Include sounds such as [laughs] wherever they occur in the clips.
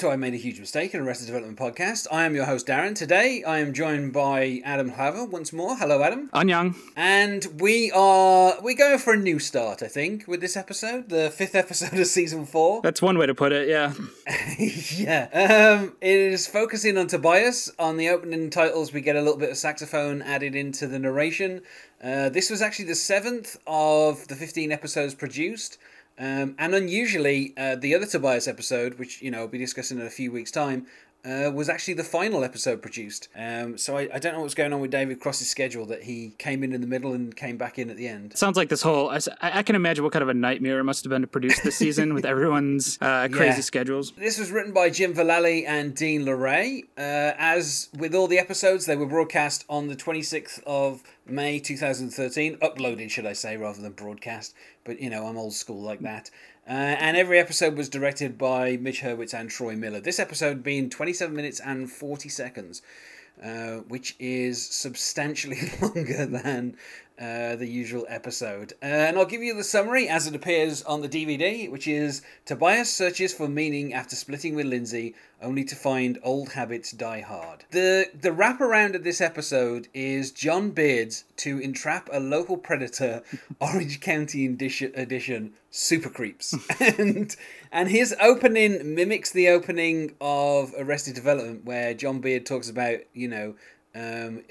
To I Made a Huge Mistake, an Arrested Development podcast. I am your host, Darren. Today I am joined by Adam Haver once more. Hello, Adam. Annyeong. And we are we're going for a new start, I think, with this episode, the fifth episode of season four. That's one way to put it, yeah. [laughs] yeah. Um, it is focusing on Tobias. On the opening titles, we get a little bit of saxophone added into the narration. Uh, this was actually the seventh of the 15 episodes produced. Um, and unusually, uh, the other Tobias episode, which you know we'll be discussing in a few weeks' time, uh, was actually the final episode produced. Um, so I, I don't know what's going on with David Cross's schedule that he came in in the middle and came back in at the end. Sounds like this whole. I, I can imagine what kind of a nightmare it must have been to produce this season with [laughs] everyone's uh, crazy yeah. schedules. This was written by Jim Vallely and Dean Lorey. Uh, as with all the episodes, they were broadcast on the 26th of May 2013. Uploaded, should I say, rather than broadcast. But, you know, I'm old school like that. Uh, and every episode was directed by Mitch Hurwitz and Troy Miller. This episode being 27 minutes and 40 seconds, uh, which is substantially [laughs] longer than uh, the usual episode. Uh, and I'll give you the summary as it appears on the DVD, which is Tobias searches for meaning after splitting with Lindsay, only to find old habits die hard. The the wraparound of this episode is John Beard's to entrap a local predator, [laughs] Orange County edition, Super Creeps, [laughs] and and his opening mimics the opening of Arrested Development, where John Beard talks about you know um,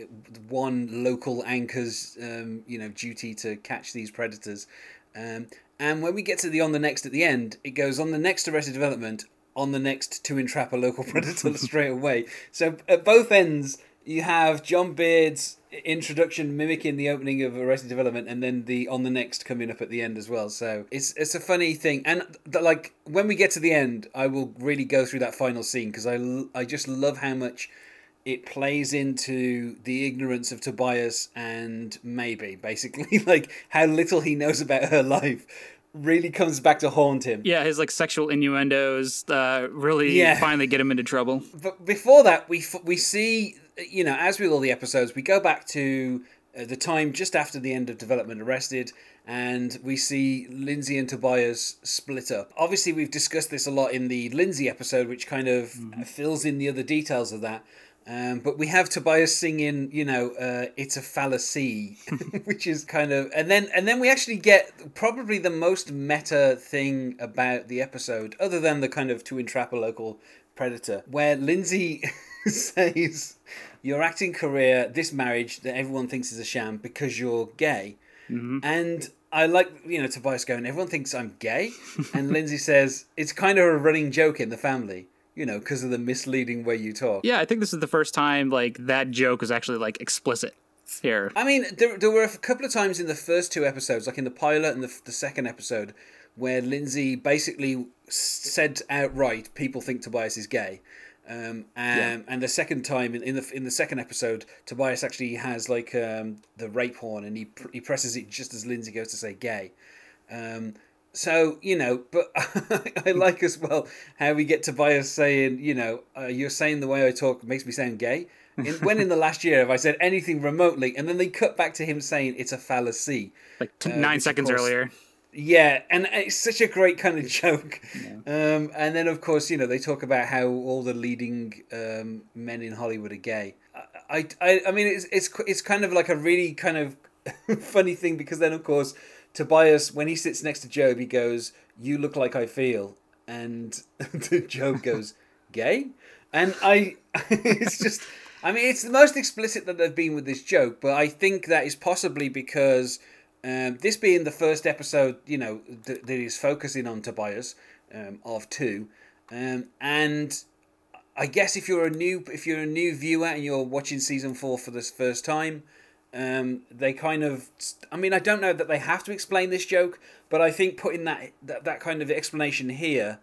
one local anchor's um, you know duty to catch these predators. Um, and when we get to the on the next at the end, it goes on the next Arrested Development, on the next to entrap a local [laughs] predator [laughs] straight away. So at both ends, you have John Beard's introduction mimicking the opening of Arrested Development, and then the on the next coming up at the end as well. So it's it's a funny thing, and the, like when we get to the end, I will really go through that final scene because I I just love how much it plays into the ignorance of Tobias and maybe basically [laughs] like how little he knows about her life really comes back to haunt him. Yeah, his like sexual innuendos uh, really yeah. finally get him into trouble. But before that, we we see you know as with all the episodes, we go back to uh, the time just after the end of Development Arrested. And we see Lindsay and Tobias split up. Obviously, we've discussed this a lot in the Lindsay episode, which kind of mm-hmm. fills in the other details of that. Um, but we have Tobias singing, you know, uh, "It's a fallacy," [laughs] [laughs] which is kind of, and then and then we actually get probably the most meta thing about the episode, other than the kind of to entrap a local predator, where Lindsay [laughs] says, "Your acting career, this marriage that everyone thinks is a sham because you're gay," mm-hmm. and I like you know Tobias going, "Everyone thinks I'm gay," and Lindsay says, "It's kind of a running joke in the family." You know, because of the misleading way you talk. Yeah, I think this is the first time like that joke was actually like explicit here. I mean, there, there were a couple of times in the first two episodes, like in the pilot and the, the second episode, where Lindsay basically said outright, "People think Tobias is gay." Um, and, yeah. and the second time in, in, the in the second episode, Tobias actually has like um, the rape horn, and he pr- he presses it just as Lindsay goes to say "gay." Um, so you know, but [laughs] I like as well how we get Tobias saying, you know, uh, you're saying the way I talk makes me sound gay. In, when in the [laughs] last year have I said anything remotely? And then they cut back to him saying it's a fallacy, like t- uh, nine seconds course, earlier. Yeah, and it's such a great kind of joke. Yeah. Um, and then of course, you know, they talk about how all the leading um, men in Hollywood are gay. I, I, I mean, it's it's it's kind of like a really kind of [laughs] funny thing because then of course Tobias, when he sits next to Job, he goes, "You look like I feel," and [laughs] Job goes, "Gay," and I, [laughs] it's just, I mean, it's the most explicit that they've been with this joke, but I think that is possibly because um, this being the first episode, you know, th- that is focusing on Tobias um, of two, um, and I guess if you're a new if you're a new viewer and you're watching season four for this first time, um, they kind of i mean i don't know that they have to explain this joke but i think putting that that, that kind of explanation here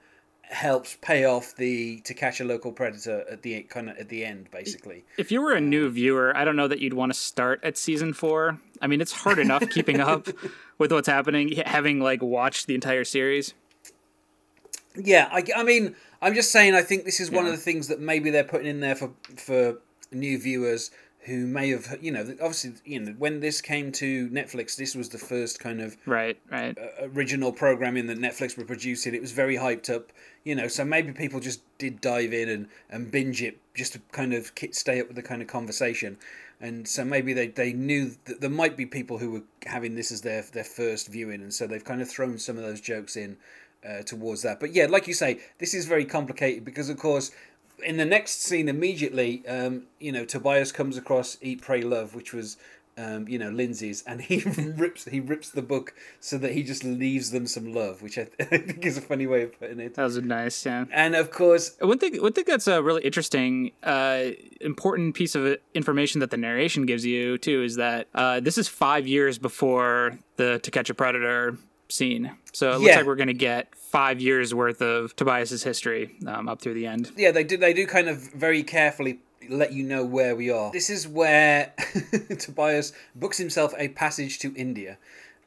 helps pay off the to catch a local predator at the kind of at the end basically. If you were a new viewer i don't know that you'd want to start at season four. I mean it's hard enough [laughs] keeping up with what's happening having like watched the entire series. Yeah i, I mean i'm just saying i think this is yeah. one of the things that maybe they're putting in there for for new viewers who may have you know obviously you know when this came to Netflix, this was the first kind of right right original programming that Netflix were producing. It was very hyped up, you know. So maybe people just did dive in and, and binge it just to kind of stay up with the kind of conversation. And so maybe they, they knew that there might be people who were having this as their their first viewing, and so they've kind of thrown some of those jokes in uh, towards that. But yeah, like you say, this is very complicated because of course in the next scene immediately, um, you know, Tobias comes across Eat, Pray, Love, which was, um, you know, Lindsay's, and he [laughs] rips he rips the book so that he just leaves them some love, which I, th- [laughs] I think is a funny way of putting it. That was nice, yeah. And of course, one thing one thing that's a really interesting, uh, important piece of information that the narration gives you too is that uh, this is five years before the To Catch a Predator scene. So it looks yeah. like we're going to get five years worth of Tobias's history um, up through the end. Yeah, they do. They do kind of very carefully let you know where we are. This is where [laughs] Tobias books himself a passage to India.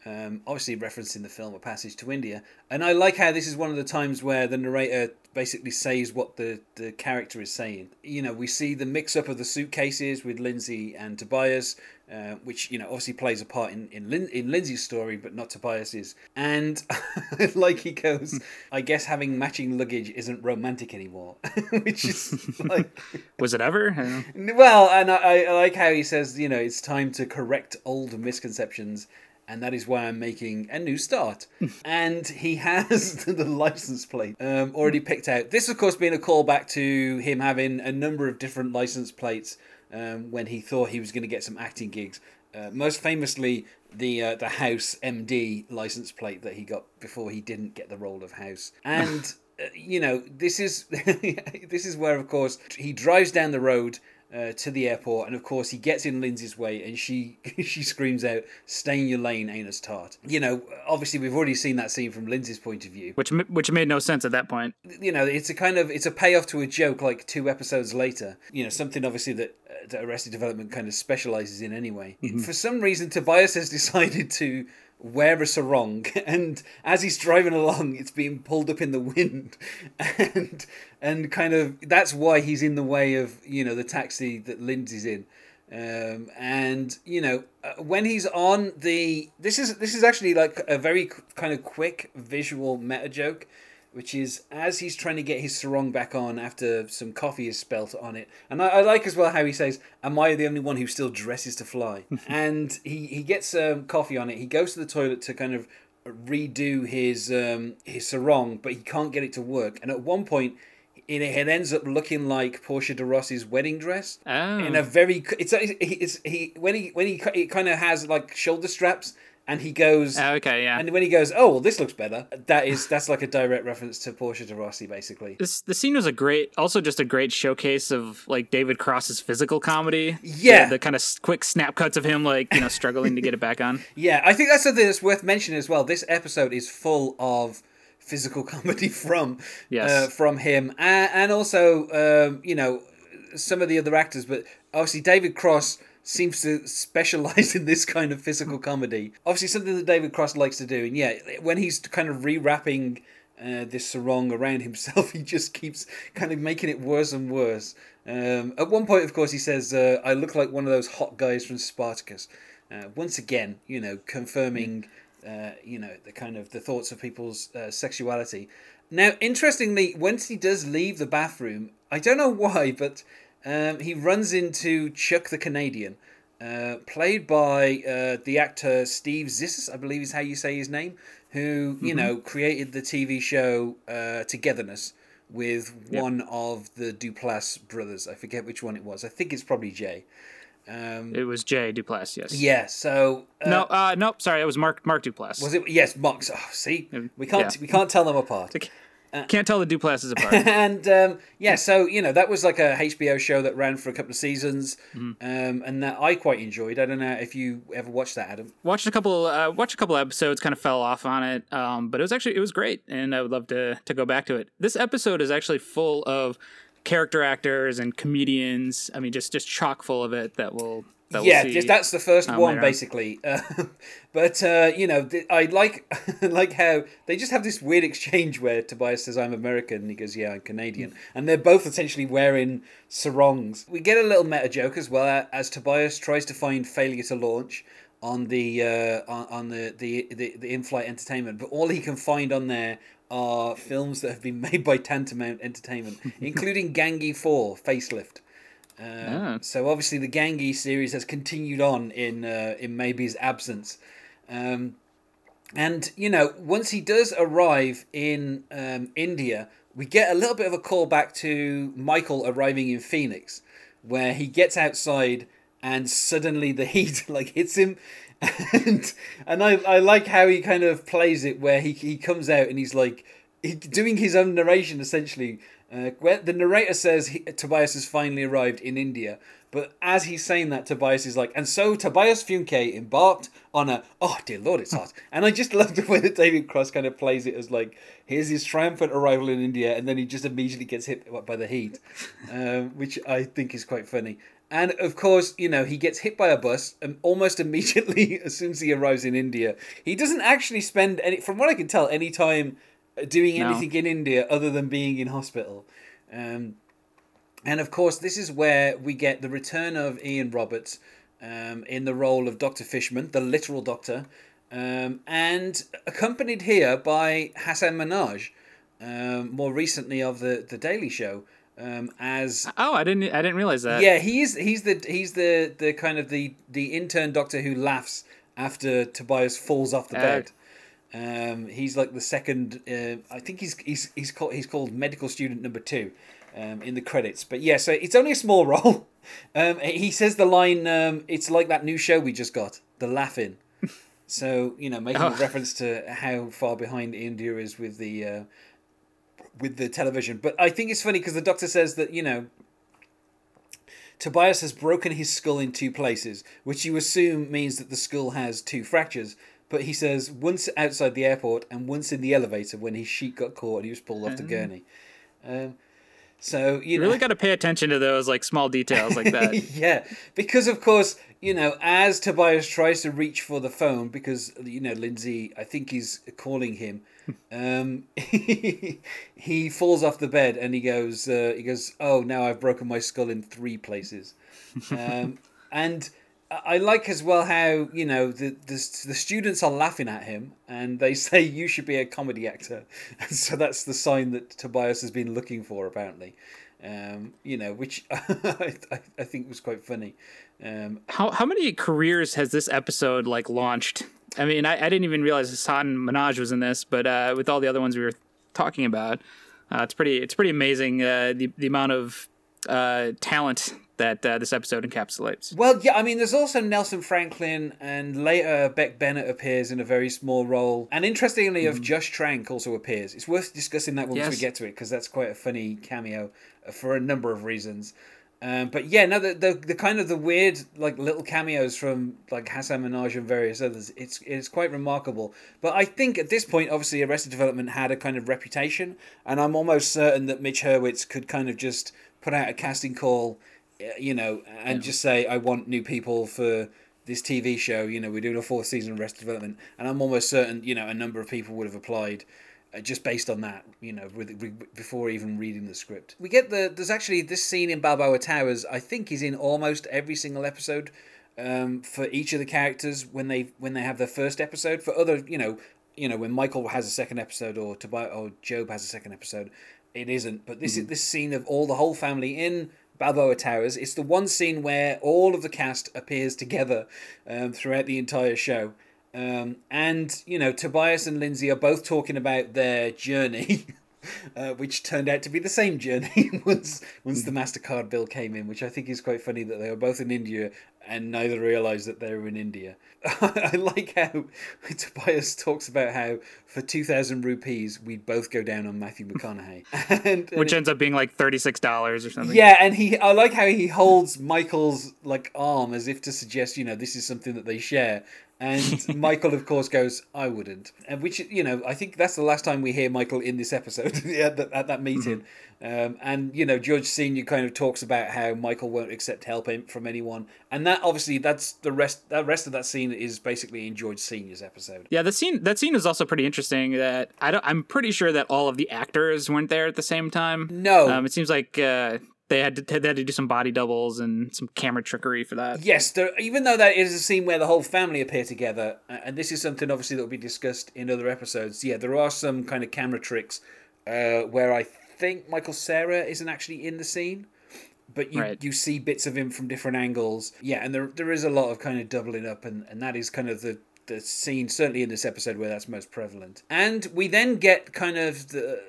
Um, obviously referencing the film A Passage to India. And I like how this is one of the times where the narrator basically says what the, the character is saying. You know, we see the mix up of the suitcases with Lindsay and Tobias, uh, which, you know, obviously plays a part in, in, Lin- in Lindsay's story, but not Tobias's. And [laughs] like he goes, [laughs] I guess having matching luggage isn't romantic anymore, [laughs] which is like. Was it ever? Well, and I, I like how he says, you know, it's time to correct old misconceptions and that is why I'm making a new start. [laughs] and he has [laughs] the license plate um, already picked out. This, of course, being a callback to him having a number of different license plates um, when he thought he was going to get some acting gigs. Uh, most famously, the uh, the House MD license plate that he got before he didn't get the role of House, [laughs] and uh, you know this is this is where, of course, he drives down the road uh, to the airport, and of course he gets in Lindsay's way, and she [laughs] she screams out, "Stay in your lane, anus tart." You know, obviously we've already seen that scene from Lindsay's point of view, which which made no sense at that point. You know, it's a kind of it's a payoff to a joke like two episodes later. You know, something obviously that, uh, that Arrested Development kind of specializes in anyway. Mm-hmm. For some reason, Tobias has [laughs] decided to wear a sarong? [laughs] And as he's driving along it's being pulled up in the wind. [laughs] And and kind of that's why he's in the way of you know the taxi that Lindsay's in. Um, and you know uh, when he's on the this is this is actually like a very kind of quick visual meta joke which is as he's trying to get his sarong back on after some coffee is spelt on it. And I, I like as well how he says, Am I the only one who still dresses to fly? [laughs] and he, he gets um, coffee on it. He goes to the toilet to kind of redo his um, his sarong, but he can't get it to work. And at one point, it, it ends up looking like Portia de Rossi's wedding dress oh. in a very it's it's he when he when he it kind of has like shoulder straps and he goes oh, okay yeah. and when he goes oh well this looks better that is that's like a direct reference to Portia de Rossi basically. This the scene was a great also just a great showcase of like David Cross's physical comedy. Yeah. the, the kind of quick snap cuts of him like you know struggling to get it back on. [laughs] Yeah I think that's something that's worth mentioning as well. This episode is full of physical [laughs] comedy from yes. uh, from him. And, and also um, you know some of the other actors but obviously David Cross seems to specialize [laughs] in this kind of physical comedy. Obviously, something that David Cross likes to do. And yeah, when he's kind of rewrapping uh, this sarong around [laughs] himself, he just keeps kind of making it worse and worse. Um, at one point, of course, he says, uh, "I look like one of those hot guys from Spartacus." Uh, once again, you know, confirming, uh, you know, the kind of the thoughts of people's uh, sexuality. Now, interestingly, once he does leave the bathroom, I don't know [laughs] why, but um, he runs into Chuck the Canadian, uh, played by uh, the actor Steve Zissou, I believe is how you say his name, who you mm-hmm. know created the TV show uh, Togetherness with yep. one of the Duplass brothers. I forget which one it was. I think it's probably Jay. Um, it was Jay Duplass, yes. Yeah. So uh, no, uh, nope. Sorry, it was Mark Mark Duplass. Was it? Yes, Mark. Oh, see, we can't yeah. we can't tell them apart. Uh, Can't tell the Duplasses apart. [laughs] and um, yeah, so you know that was like a HBO show that ran for a couple of seasons, mm-hmm. um, and that I quite enjoyed. I don't know if you ever watched that, Adam. Watched a couple. Uh, watched a couple episodes. Kind of fell off on it, um, but it was actually it was great, and I would love to to go back to it. This episode is actually full of character actors and comedians. I mean, just just chock full of it that will that yeah, we'll that's the first um, one basically. [laughs] Uh, but uh, you know, I like [laughs] like how they just have this weird exchange where Tobias says, "I'm American," and he goes, "Yeah, I'm Canadian," and they're both essentially wearing sarongs. We get a little meta joke as well as Tobias tries to find failure to launch on the uh, on, on the, the the the in-flight entertainment, but all he can find on there are films that have been [laughs] made by Tantamount Entertainment, including Gangie Four Facelift. Uh, Ah. So obviously the Gangie series has continued on in uh, in Maybe's absence, um, and you know once he does arrive in um, India, we get a little bit of a callback to Michael arriving in Phoenix, where he gets outside and suddenly the heat [laughs] like hits him. And and I, I like how he kind of plays it where he, he comes out and he's like he, doing his own narration essentially uh, where the narrator says he, Tobias has finally arrived in India, but as he's saying that, Tobias is like, and so Tobias Funke embarked on a, oh dear lord, it's hot. and I just [laughs] love the way that David Cross kind of plays it as like, here's his triumphant arrival in India, and then he just immediately gets hit by the heat, [laughs] um, which I think is quite funny. And of course, you know, he gets hit by a bus and almost [laughs] immediately as soon as he arrives in India. He doesn't actually spend any, from what I can tell, any time doing No. anything in India other than being in hospital. Um, and of course, this is where we get the return of Ian Roberts um, in the role of Dr. Fishman, the literal doctor, um, and accompanied here by Hasan Minhaj, um, more recently of the, the Daily Show. Um, as Oh, I didn't. I didn't realize that. yeah, he's he's the he's the, the kind of the, the intern doctor who laughs after Tobias falls off the Uh, bed. Um, he's like the second. Uh, I think he's he's he's called he's called medical student number two um, in the credits. But yeah, so it's only a small [laughs] role. Um, he says the line, um, "It's like that new show we just got, the laughing." so you know, making a Oh. reference to how far behind India is with the uh, with the television. But I think it's funny because the doctor says that you know Tobias has broken his skull in two places, which you assume means that the skull has two fractures. But he says once outside the airport and once in the elevator when his sheet got caught and he was pulled off the gurney. Um, so you, You know, really got to pay attention to those like small details like that. [laughs] yeah, because of course, you know, as Tobias tries to reach for the phone, because you know Lindsay, I think he's calling him. [laughs] Um, [laughs] he falls off the bed and he goes, uh, he goes, oh, now I've broken my skull in three places, um, and I like as well how you know the, the the students are laughing at him and they [laughs] say you should be a comedy actor, [laughs] and so that's the sign that Tobias has been looking for apparently, um, you know, which [laughs] I, I, I think was quite funny. Um, how how many careers has this episode like launched? I mean, I, I didn't even realize Hasan Minhaj was in this, but uh, with all the other ones we were talking about, uh, it's pretty it's pretty amazing uh, the the amount of uh, talent that uh, this episode encapsulates. well, yeah, I mean, there's also Nelson Franklin, and later Beck Bennett appears in a very small role, and interestingly, of Josh Trank also appears. It's worth discussing that once we get to it because that's quite a funny cameo uh, for a number of reasons. Um, but yeah, no, the, the the kind of the weird like little cameos from like Hasan Minhaj and various others, it's it's quite remarkable. But I think at this point, obviously, Arrested Development had a kind of reputation, and I'm almost certain that Mitch Hurwitz could kind of just put out a casting call, you know, and just say, "I want new people for." This TV show, you know, we're doing a fourth season of Arrested Development, and I'm almost certain, you know, a number of people would have applied uh, just based on that, you know, with, with, before even reading the script. We get the there's actually this scene in Balboa Towers. I think is in almost every single episode um, for each of the characters when they when they have their first episode. For other, you know, you know when Michael has a second episode or Tobias or Job has a second episode, it isn't. But this is this scene of all the whole family in Balboa Towers. It's the one scene where all of the cast appears together um, throughout the entire show. Um, and you know, Tobias and Lindsay are both talking about their journey, [laughs] [laughs] uh, which turned out to be the same journey [laughs] once once the Mastercard bill came in, which I think is quite funny that they were both in India and neither realised that they were in India. [laughs] I like how Tobias talks about how for two thousand rupees we'd both go down on Matthew McConaughey, and, and Which ends up being like thirty six dollars or something. yeah, and he I like how he holds Michael's like arm as if to suggest, you know, this is something that they share. And [laughs] Michael, of course, goes, "I wouldn't," and which you know, I think that's the last time we hear Michael in this episode [laughs] at, that, at that meeting. Um, and you know, George Senior kind of talks about how Michael won't accept help from anyone, and that obviously that's the rest. That rest of that scene is basically in George Senior's episode. Yeah, the scene that scene is also pretty interesting. That I don't, I'm pretty sure that all of the actors weren't there at the same time. No, um, it seems like uh, they had to they had to do some body doubles and some camera trickery for that. Yes, there, even though that is a scene where the whole family appear together, and this is something obviously that will be discussed in other episodes. Yeah, there are some kind of camera tricks uh, where I think Michael Cera isn't actually in the scene, but you right. you see bits of him from different angles. Yeah, and there there is a lot of kind of doubling up, and and that is kind of the the scene certainly in this episode where that's most prevalent. And we then get kind of the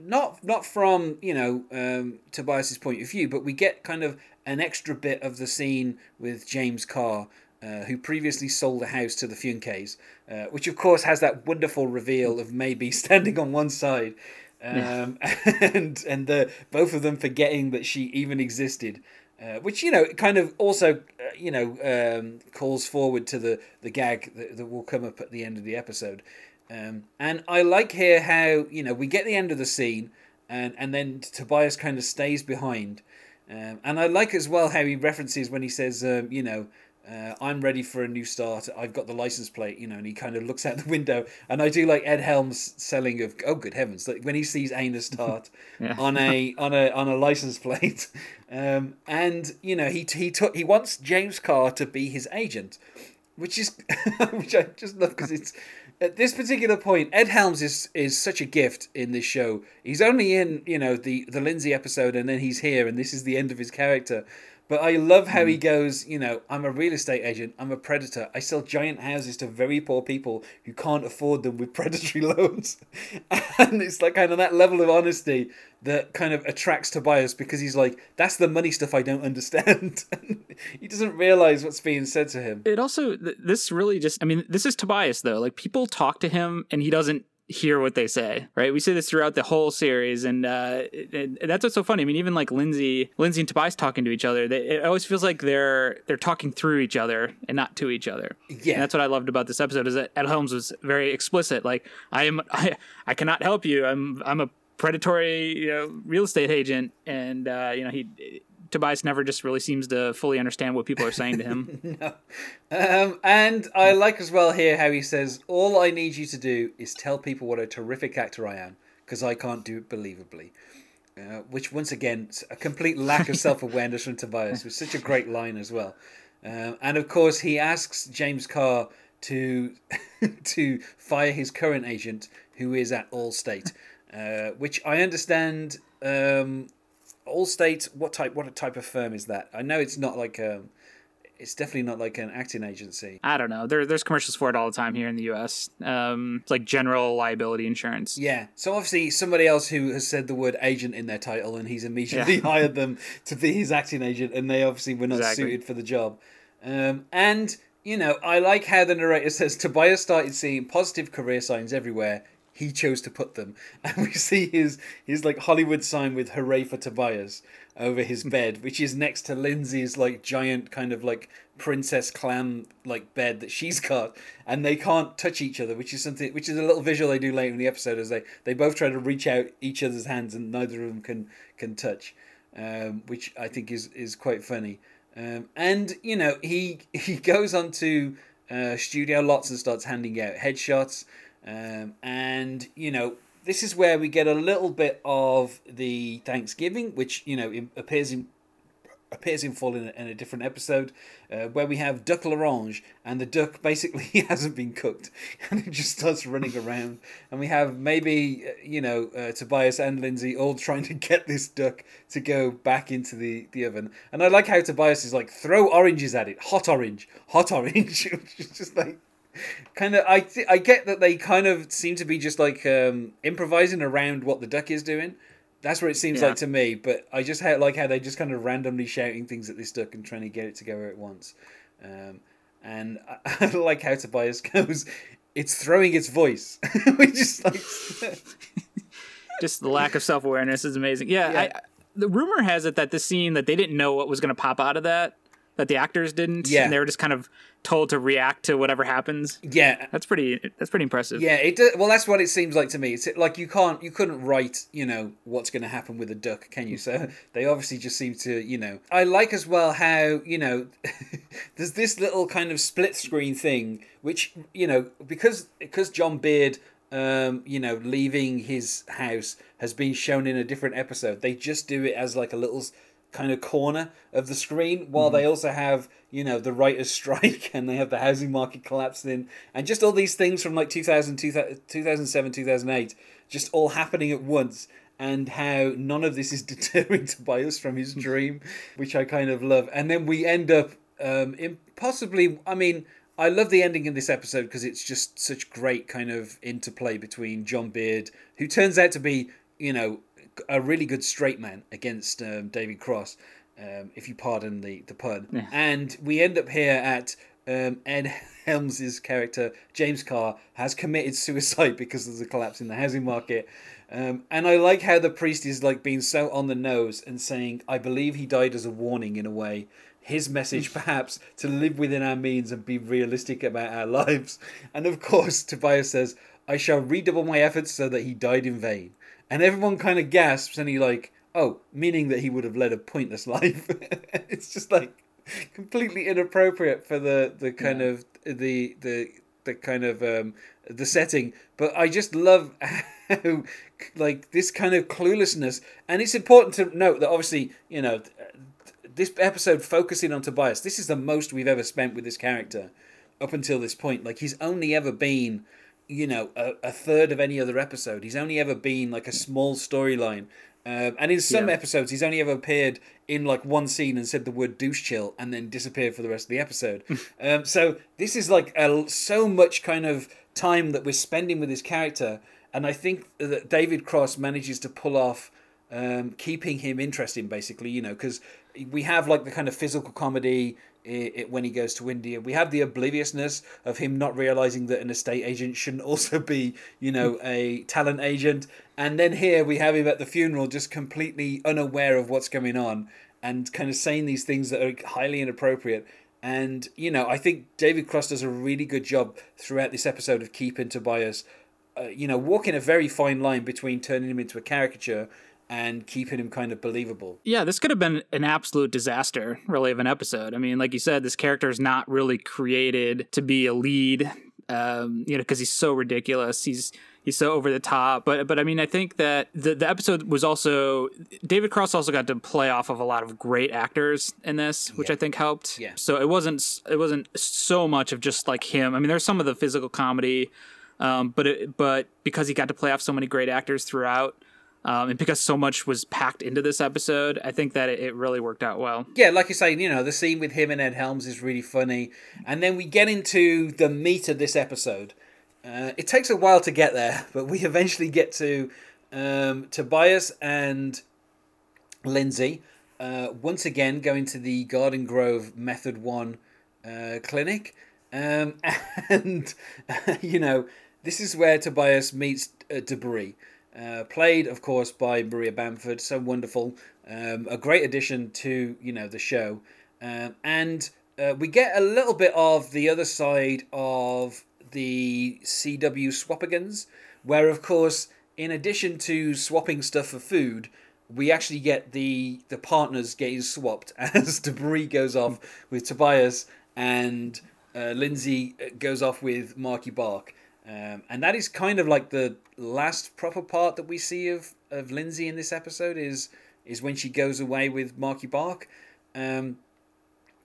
not not from you know um, Tobias's point of view, but we get kind of an extra bit of the scene with James Carr. Uh, who previously sold the house to the Funkes, uh, which of course has that wonderful reveal of maybe [laughs] standing on one side um, [laughs] and and the both of them forgetting that she even existed, uh, which you know kind of also uh, you know um, calls forward to the the gag that, that, will come up at the end of the episode. Um, and I like here how you know we get the end of the scene, and and then Tobias kind of stays behind. Um, and I like as well how he references when he says, um, you know, uh, I'm ready for a new start. I've got the license plate, you know, and he kind of looks out the window. And I do like Ed Helms' selling of, oh, good heavens, like when he sees Aina [laughs] Start yeah. on a on a on a license plate, [laughs] um, and you know he he took he wants James Carr to be his agent, which is [laughs] which I just love because it's at this particular point, Ed Helms is is such a gift in this show. He's only in you know the the Lindsay episode, and then he's here, and this is the end of his character. But I love how he hmm. goes, you know, I'm a real estate agent, I'm a predator. I sell giant houses to very poor people who can't afford them with predatory [laughs] loans. [laughs] and it's like kind of that level of honesty that kind of attracts Tobias because he's like, that's the money stuff I don't understand. [laughs] he doesn't realize what's being said to him. It also, this really just, I mean, this is Tobias though. Like people talk to him and he doesn't hear what they say, right? We see this throughout the whole series, and, uh, and that's what's so funny. I mean, even like Lindsay, Lindsay and Tobias talking to each other, they, it always feels like they're they're talking through each other and not to each other. Yeah, and that's what I loved about this episode is that Ed Helms was very explicit. Like, I am, [laughs] I, I cannot help you. I'm, I'm a predatory, you know, real estate agent, and uh, you know he Tobias never just really seems to fully understand what people are saying to him. [laughs] no. Um, and I like as well here how he says, All I need you to do is tell people what a terrific actor I am, because I can't do it believably. Uh, which, once again, a complete lack of [laughs] self awareness from Tobias was such a great line as well. Um, and of course, he asks James Carr to [laughs] to fire his current agent, who is at Allstate, uh, which I understand um, Allstate, what type? What type of firm is that? I know it's not like um, it's definitely not like an acting agency. I don't know. There, there's commercials for it all the time here in the U.S. Um, it's like general liability insurance. Yeah. So obviously somebody else who has said the word agent in their title, and he's immediately yeah. [laughs] hired them to be his acting agent, and they obviously were not exactly. suited for the job. Um, and you know, I like how the narrator says Tobias started seeing positive career signs everywhere he chose to put them. [laughs] And we see his his like Hollywood sign with "Hooray for Tobias" over his [laughs] bed, which is next to Lindsay's like giant kind of like princess clan like bed that she's got, and they can't touch each other, which is something which is a little visual they do later in the episode as they they both try to reach out each other's hands and neither of them can can touch, um, which I think is is quite funny. Um, and you know he [laughs] he goes onto uh, studio lots and starts handing out headshots. Um, and, you know, this is where we get a little bit of the Thanksgiving, which, you know, appears in appears in full in a, in a different episode uh, where we have duck l'orange and the duck [laughs] basically [laughs] hasn't been cooked. [laughs] And it just starts running around. And we have maybe uh, you know uh, tobias and lindsay all trying to get this duck to go back into the, the oven. And i like how tobias is like throw oranges at it. Hot orange. Hot orange. It's just like kind of I th- I get that they kind of seem to be just like um, improvising around what the duck is doing. That's what it seems yeah. like to me. But I just ha- like how they're just kind of randomly shouting things at this duck and trying to get it to go where it wants. Um, and I, [laughs] I like how Tobias [laughs] goes. It's throwing its voice. [laughs] we just like just the lack of self awareness is amazing. Yeah, yeah. I, the rumor has it that the scene that they didn't know what was going to pop out of that that the actors didn't. Yeah. and they were just kind of told to react to whatever happens. Yeah, That's pretty. That's pretty impressive. Yeah, it does, well that's what it seems like to me. It's like you can't you couldn't write, you know, what's going to happen with a duck, can you? So [laughs] they obviously just seem to, you know. I like as well how, you know, [laughs] there's this little kind of split screen thing which, you know, because because John Beard um, you know, leaving his house has been shown in a different episode. They just do it as like a little kind of corner of the screen while they also have you know the writers [laughs] strike and they have the housing market collapsing and just all these things from like 2000, 2007 2008 just all happening at once and how none of this is [laughs] deterring Tobias from his dream which I kind of love. And then we end up um in possibly I mean I love the ending of this episode because it's just such great kind of interplay between John Beard, who turns out to be, you know, a really good straight man against um, David Cross, um, if you pardon the, the pun. And we end up here at um, Ed Helms' character, James Carr, has committed suicide [laughs] because of the collapse in the housing market. Um, and I like how the priest is like being so on the nose and saying, I believe he died as a warning in a way his message [laughs] perhaps to live within our means and be realistic about our [laughs] lives. And of course, Tobias says, I shall redouble my efforts so that he died in vain. And everyone kind of gasps and he like, oh, meaning that he would have led a pointless [laughs] life. it's just like completely inappropriate for the the kind of the the the kind of um the setting but i just love [laughs] how like this kind of cluelessness and it's important to note that obviously you know this episode focusing on Tobias, this is the most we've ever spent with this character up until this point. Like he's only ever been, you know, a, a third of any other episode. He's only ever been like a small storyline. Um, and in some Yeah. episodes, he's only ever appeared in like one scene and said the word douche chill and then disappeared for the rest of the episode. [laughs] um, so this is like a, so much kind of time that we're spending with this character. And I think that David Cross manages to pull off um, keeping him interesting, basically, you know, because we have like the kind of physical comedy i i when he goes to India. We have the obliviousness of him not realizing that an estate agent shouldn't also be, you know, a talent agent. And then here we have him at the funeral, just completely unaware of what's going on and kind of saying these things that are highly inappropriate. And, you know, I think David Cross does a really good job throughout this episode of keeping Tobias, uh, you know, walking a very fine line between turning him into a caricature and keeping him kind of believable. Yeah, this could have been an absolute disaster, really, of an episode. I mean, like you said, this character is not really created to be a lead, um, you know, because he's so ridiculous. He's he's so over the top. But but I mean, I think that the the episode was also David Cross also got to play off of a lot of great actors in this, which I think helped. Yeah. So it wasn't it wasn't so much of just like him. I mean, there's some of the physical comedy, um, but it, but because he got to play off so many great actors throughout. Um, and because so much was packed into this episode, I think that it, it really worked out well. Yeah, like you say, you know, the scene with him and Ed Helms is really funny. And then we get into the meat of this episode. Uh, it takes a while to get there, but we eventually get to um, Tobias and Lindsay uh, once again going to the Garden Grove Method 1 uh, clinic. Um, [laughs] and, [laughs] you know, this is where Tobias meets uh, DeBrie. Uh, played, of course, by Maria Bamford, so wonderful, um, a great addition to you know the show, um, and uh, we get a little bit of the other side of the CW Swapagans, where of course, in addition to swapping stuff for food, we actually get the the partners getting swapped [laughs] as DeBrie goes off with Tobias and uh, Lindsay goes off with Marky Bark. Um, and that is kind of like the last proper part that we see of, of Lindsay in this episode is is when she goes away with Marky Bark. Um,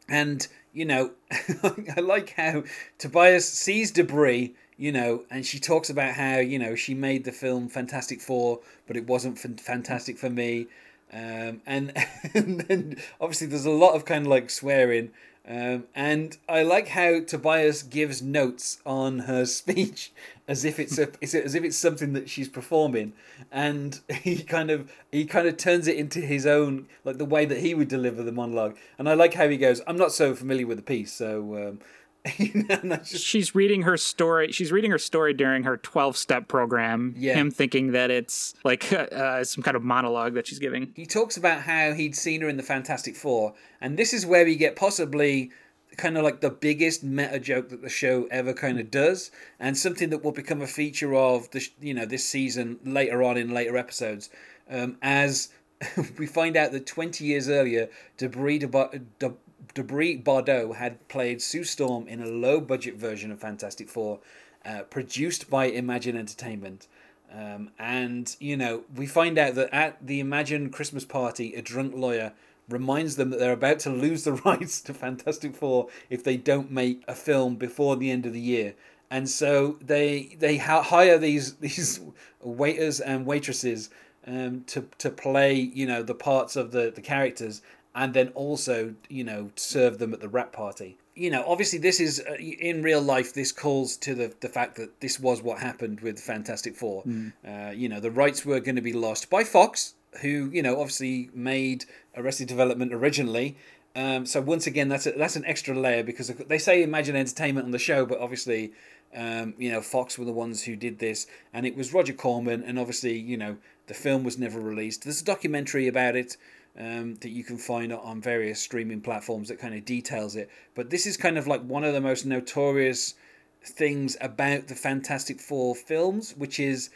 and, you know, [laughs] I like how Tobias sees DeBrie, you know, and she talks about how, you know, she made the film Fantastic Four, but it wasn't fantastic for me. Um, and, [laughs] and then obviously there's a lot of kind of like swearing. Um, and I like how Tobias gives notes on her [laughs] speech as if it's a, as if it's something that she's performing, and [laughs] he kind of he kind of turns it into his own like the way that he would deliver the monologue. And I like how he goes, "I'm not so familiar with the piece, so um, [laughs] You know, and that's just- she's reading her story. She's reading her story during her 12 step program. Yeah. Him thinking that it's like [laughs] uh, some kind of monologue that she's giving. he talks about how he'd seen her in the Fantastic Four, and this is where we get possibly kind of like the biggest meta joke that the show ever kind of does, and something that will become a feature of the sh- you know this season later on in later episodes, um, as [laughs] we find out that twenty years earlier, DeBrie De- De- DeBrie Bardeaux had played Sue Storm in a low budget version of Fantastic Four, uh, produced by Imagine Entertainment. Um, and, you know, we find out that at the Imagine Christmas party, a drunk lawyer reminds them that they're about to lose the [laughs] rights to Fantastic Four if they don't make a film before the end of the year. And so they they hire these [laughs] these waiters and waitresses um, to to play you know the parts of the the characters and then also you know serve them at the rap party. You know obviously this is uh, in real life this calls to the the fact that this was what happened with fantastic four. Uh, you know the rights were going to be lost by fox who you know obviously made arrested development originally. Um, so once again that's a, that's an extra layer because they say imagine entertainment on the show but obviously um, you know fox were the ones who did this. And it was roger corman and obviously you know the film was never released. There's a documentary about it um, that you can find on various streaming platforms that kind of details it. But this is kind of like one of the most notorious things about the Fantastic Four films, which is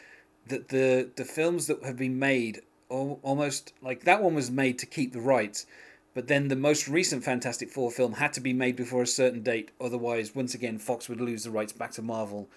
that the the films that have been made al- almost like that one was made to keep the rights. But then the most recent Fantastic Four film had to be made before a certain date, otherwise, once again, Fox would lose the rights back to Marvel.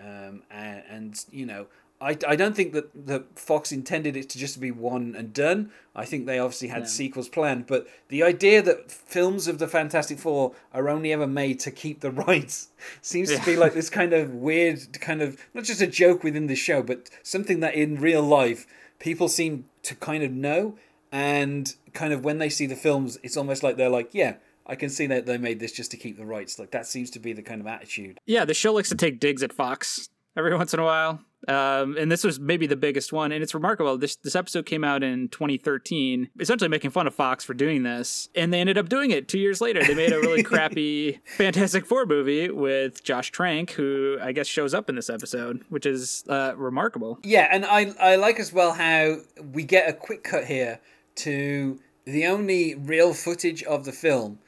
Um, and, and you know, I, I don't think that, that Fox intended it to just be one and done. I think they obviously had Yeah. sequels planned. But the idea that films of the Fantastic Four are only ever made to keep the [laughs] rights seems to be like this kind of weird, kind of not just a joke within the show, but something that in real life people seem to kind of know. And kind of when they see the films, it's almost like they're like, yeah, I can see that they made this just to keep the rights. Like that seems to be the kind of attitude. Yeah, the show likes to take digs at Fox every [laughs] once in a while. Um, and this was maybe the biggest one. And it's remarkable. This this episode came out in 2013, essentially making fun of Fox for doing this. And they ended up doing it two years later. They made a really [laughs] crappy Fantastic Four movie with Josh Trank, who I guess shows up in this episode, which is uh, remarkable. Yeah, and I I like as well how we get a quick cut here to the only real footage of the film.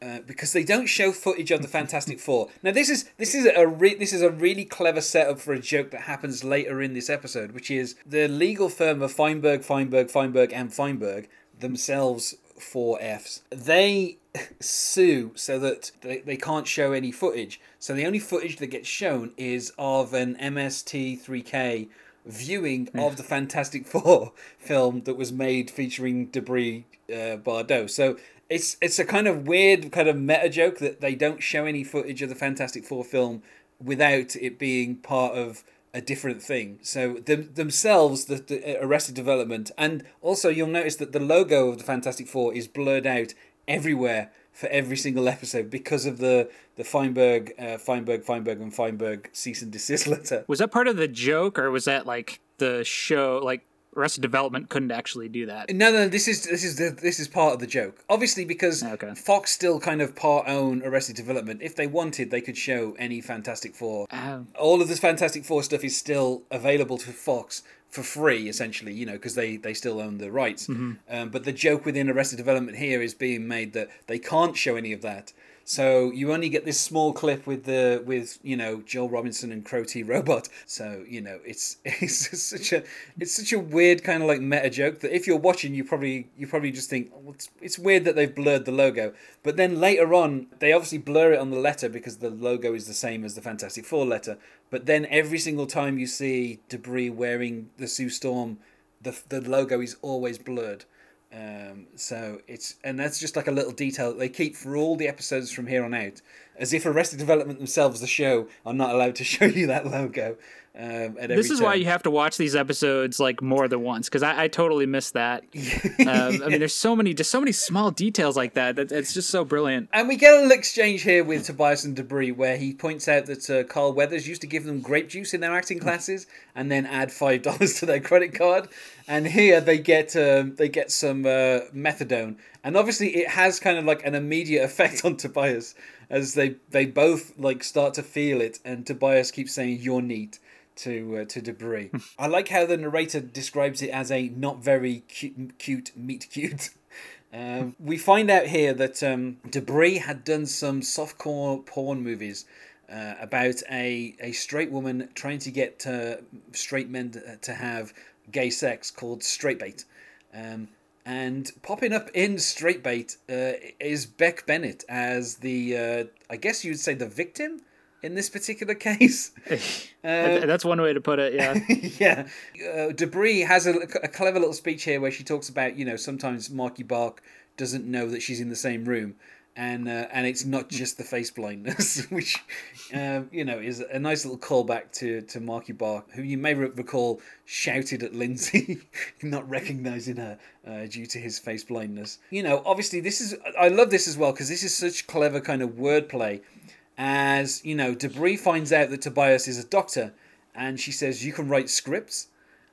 Uh, because they don't show footage of the [laughs] Fantastic Four. Now this is this is a re- this is a really clever setup for a joke that happens later in this episode, which is the legal firm of Feinberg, Feinberg, Feinberg, and Feinberg themselves four Fs. They [laughs] sue so that they, they can't show any footage. So the only footage that gets shown is of an MST3K viewing of the Fantastic [laughs] Four film that was made featuring DeBrie uh, Bardeaux. So it's it's a kind of weird kind of meta joke that they don't show any footage of the Fantastic Four film without it being part of a different thing. So them, themselves, the, the Arrested Development, and also you'll notice that the logo of the Fantastic Four is blurred out everywhere for every single episode because of the the Feinberg, uh, Feinberg, Feinberg, and Feinberg cease and desist [laughs] letter. Was that part of the joke, or was that like the show? Like Arrested Development couldn't actually do that. No, no, this is this is the, this is part of the joke. Obviously, because Okay. Fox still kind of part own Arrested Development. If they wanted, they could show any Fantastic Four. Um, All of this Fantastic Four stuff is still available to Fox for free, essentially. You know, because they they still own the rights. Um, but the joke within Arrested Development here is being made that they can't show any of that. So you only get this small clip with the with you know Joel Robinson and Crow T Robot. So you know it's [laughs] it's such a it's such a weird kind of like meta joke that if you're watching you probably you probably just think oh, it's it's weird that they've blurred the logo. But then later on they obviously blur it on the letter because the logo is the same as the Fantastic Four letter. But then every single time you see DeBrie wearing the Sue Storm, the the logo is always blurred. Um, so it's and that's just like a little detail that they keep for all the episodes from here on out, as if Arrested Development themselves, the show, are not allowed to [laughs] show you that logo. Um, at this is why you have to watch these episodes like more than once because I, I totally missed that. [laughs] um, I mean, there's so many, just so many small details like that. that it's just so brilliant. And we get a little exchange here with Tobias and DeBrie where he points out that uh, Carl Weathers used to give them grape juice in their acting classes and then add five [laughs] dollars to their credit card. And here they get um, they get some uh, methadone, and obviously it has kind of like an immediate effect [laughs] on Tobias. as they they both like start to feel it, and Tobias keeps saying "you're neat." To, uh, to DeBrie. I like how the narrator describes it as a not very cute, cute meet cute. [laughs] Um, we find out here that um, DeBrie had done some softcore porn movies uh, about a, a straight woman trying to get uh, straight men to have gay sex called Straight Bait. Um, and popping up in Straight Bait uh, is Beck Bennett as the, uh, I guess you'd say the victim in this particular case. [laughs] Uh, That's one way to put it, yeah. [laughs] yeah. Uh, DeBrie has a, a, clever little speech here where she talks about, you know, sometimes Marky Bark doesn't know that she's in the same room and uh, and it's not just the face blindness, [laughs] which um, you know is a nice little callback to to Marky Bark, who you may recall shouted at Lindsay, not recognizing her uh, due to his face blindness. You know, obviously this is I love this as well because this is such clever kind of wordplay. As you know, DeBrie finds out that Tobias is a doctor, and she says you can write scripts,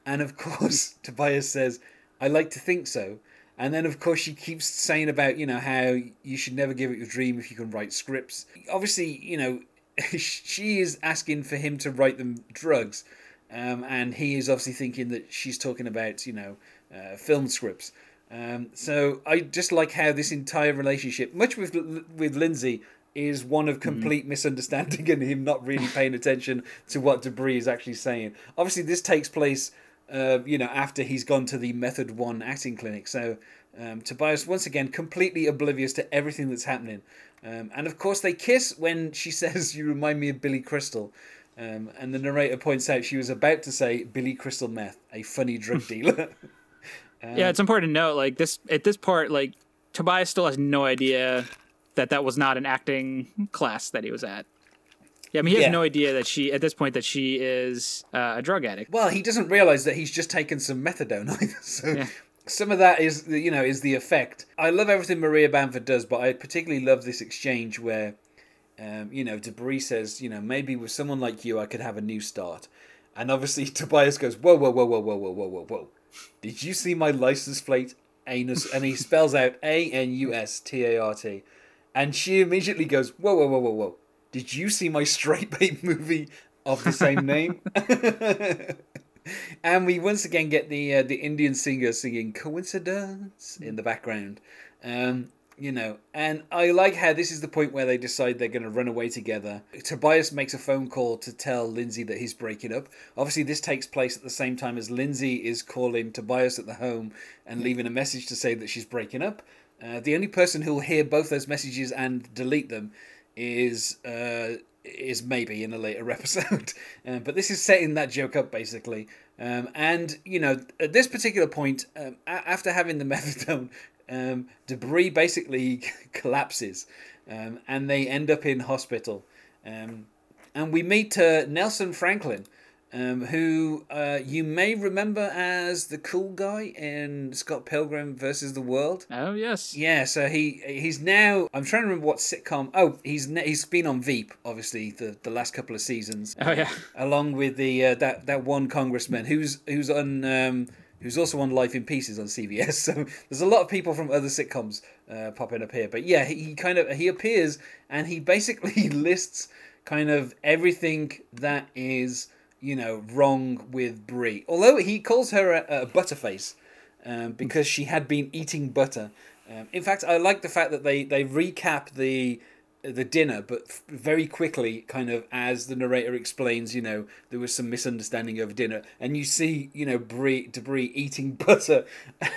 and of [laughs] course Tobias says I like to think so. And then, of course, she keeps saying about, you know, how you should never give up your dream if you can write scripts. Obviously, you know, [laughs] she is asking for him to write them drugs. Um, and he is obviously thinking that she's talking about, you know, uh, film scripts. Um, so I just like how this entire relationship, much with with Lindsay, is one of mm-hmm. complete mm-hmm. misunderstanding [laughs] and him not really paying attention to what DeBrie is actually saying. Obviously, this takes place uh, you know, after he's gone to the Method One acting clinic. So um, Tobias, once again, completely oblivious to everything that's happening. Um, and of course, they kiss when she [laughs] says, "You remind me of Billy Crystal." Um, and the narrator points out she was about to say Billy Crystal Meth, a funny drug [laughs] dealer. yeah, it's important to note, like this at this part, like Tobias still has no idea that that was not an acting class that he was at. Yeah, I mean, he has yeah. no idea that she, at this point, that she is uh, a drug addict. Well, he doesn't realize that he's just taken some methadone either. [laughs] So yeah. some of that is, you know, is the effect. I love everything Maria Bamford does, but I particularly love this exchange where, um, you know, DeBrie says, you know, maybe with someone like you, I could have a new start. And obviously, [laughs] Tobias goes, whoa, whoa, whoa, whoa, whoa, whoa, whoa, whoa, whoa. Did you see my license plate? Anus, and he spells out A N U S T A R T. And she immediately goes, whoa, whoa, whoa, whoa, whoa did you see my straight bait movie of the same name? [laughs] and we once again get the uh, the Indian singer singing "Coincidence" in the background. Um, you know, and I like how this is the point where they decide they're going to run away together. Tobias makes a phone call to tell Lindsay that he's breaking up. Obviously, this takes place at the same time as Lindsay is calling Tobias at the home and leaving a message to say that she's breaking up. Uh, the only person who'll hear both those messages and delete them is uh, is maybe in a later [laughs] episode. um, but this is setting that joke up basically. Um, and you know, at this particular point, um, a- after having the [laughs] methadone, um, DeBrie basically [laughs] collapses, um, and they end up in hospital. Um, and we meet uh, Nelson Franklin, um, who uh, you may remember as the cool guy in Scott Pilgrim versus the World. Oh yes. Yeah, so he he's now. I'm trying to remember what sitcom. Oh, he's he's been on Veep, obviously the, the last couple of seasons. Oh yeah. Along with the uh, that that one congressman who's who's on. Um, who's also on Life in Pieces on CBS. [laughs] So there's a lot of people from other sitcoms uh, popping up here. But yeah, he, he kind of he appears and he basically [laughs] lists kind of everything that is you know, wrong with Brie. Although he calls her a, a butterface um, because she had been eating butter. Um, in fact, I like the fact that they, they recap the the dinner, but very quickly, kind of as the narrator explains, you know, there was some misunderstanding over dinner, and you see, you know, Brie, DeBrie eating [laughs] butter,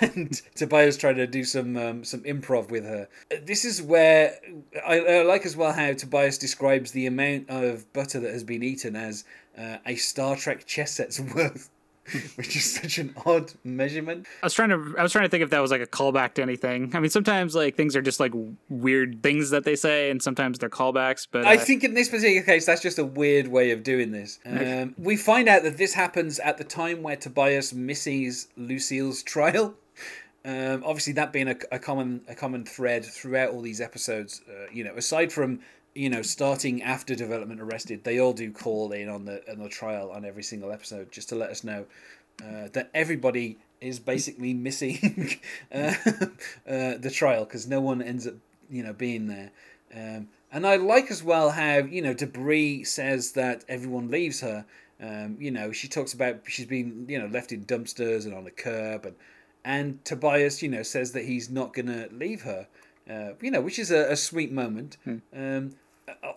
and Tobias trying to do some um, some improv with her. This is where I, I like as well how Tobias describes the amount of butter that has been eaten as uh, a Star Trek chess set's [laughs] worth. which is such an odd measurement. I was trying to I was trying to think if that was like a callback to anything. I mean, sometimes like things are just like weird things that they say, and sometimes they're callbacks. But uh... I think in this particular case, that's just a weird way of doing this. [laughs] Um, we find out that this happens at the time where Tobias misses Lucille's trial. Um, obviously, that being a, a, common a common thread throughout all these episodes. Uh, you know, aside from you know, starting after development arrested, they all do call in on the on the trial on every single episode just to let us know uh, that everybody is basically missing [laughs] uh, uh, the trial because no one ends up you know being there. Um, And I like as well how, you know, DeBrie says that everyone leaves her. Um, you know, she talks about she's been, you know, left in dumpsters and on a curb. And, and Tobias, you know, says that he's not going to leave her, uh, you know, which is a, a sweet moment. Hmm. Um,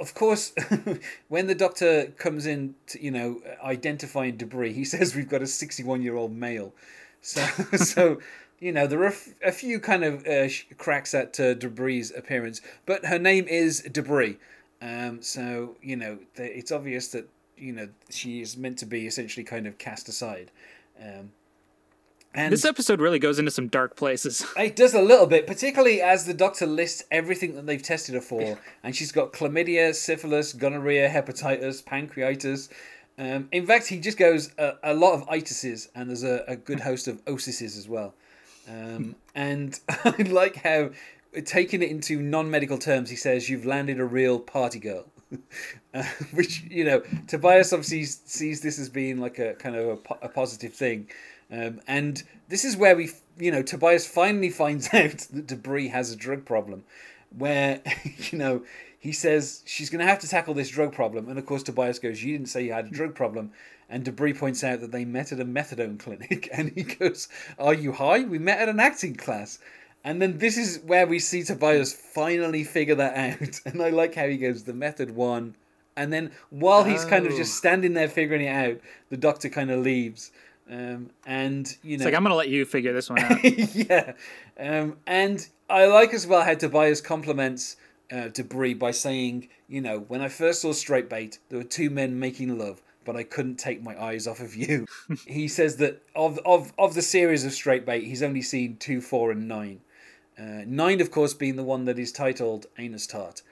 of course, [laughs] when the doctor comes in, to, you know, identifying DeBrie, he [laughs] says we've got a 61 year old male. So, [laughs] so you know, there are a, f- a few kind of uh, sh- cracks at uh, DeBrie's appearance, but her name is DeBrie. Um, so, you know, it's obvious that, you know, she is meant to be essentially kind of cast aside. Um, and This episode really goes into some dark places. [laughs] it does a little bit, particularly as the doctor lists everything that they've tested her for, and she's got chlamydia, syphilis, gonorrhea, hepatitis, pancreatitis. Um, in fact, he just goes a, a lot of itises, and there's a, a good host of osises as well. Um, [laughs] and [laughs] I like how, taking it into non-medical terms, he says, "You've landed a real party girl." Uh, which you know, Tobias obviously sees this as being like a kind of a, po- a positive thing, um, and this is where we, you know, Tobias finally [laughs] finds out that DeBrie has a drug problem, where [laughs] you know he says she's going to have to tackle this drug problem, and of course Tobias goes, "You didn't say you had a drug problem," and DeBrie points out that they met at a methadone clinic, [laughs] and he goes, "Are you high? We met at an acting class." And then this is where we see Tobias finally figure that out. And I like how he goes, the method one. And then while he's kind of Oh. just standing there figuring it out, the doctor kind of leaves. Um, and, you know. It's like I'm gonna let you figure this one out. [laughs] yeah. Um, and I like as well how Tobias compliments uh, DeBrie by saying, you know, when I first saw Straight Bait, there were two men making love, but I couldn't take my eyes off of you. [laughs] he says that of, of, of the series of Straight Bait, he's only seen two, four, and nine. Uh, nine, of course, being the one that is titled Anus Tart.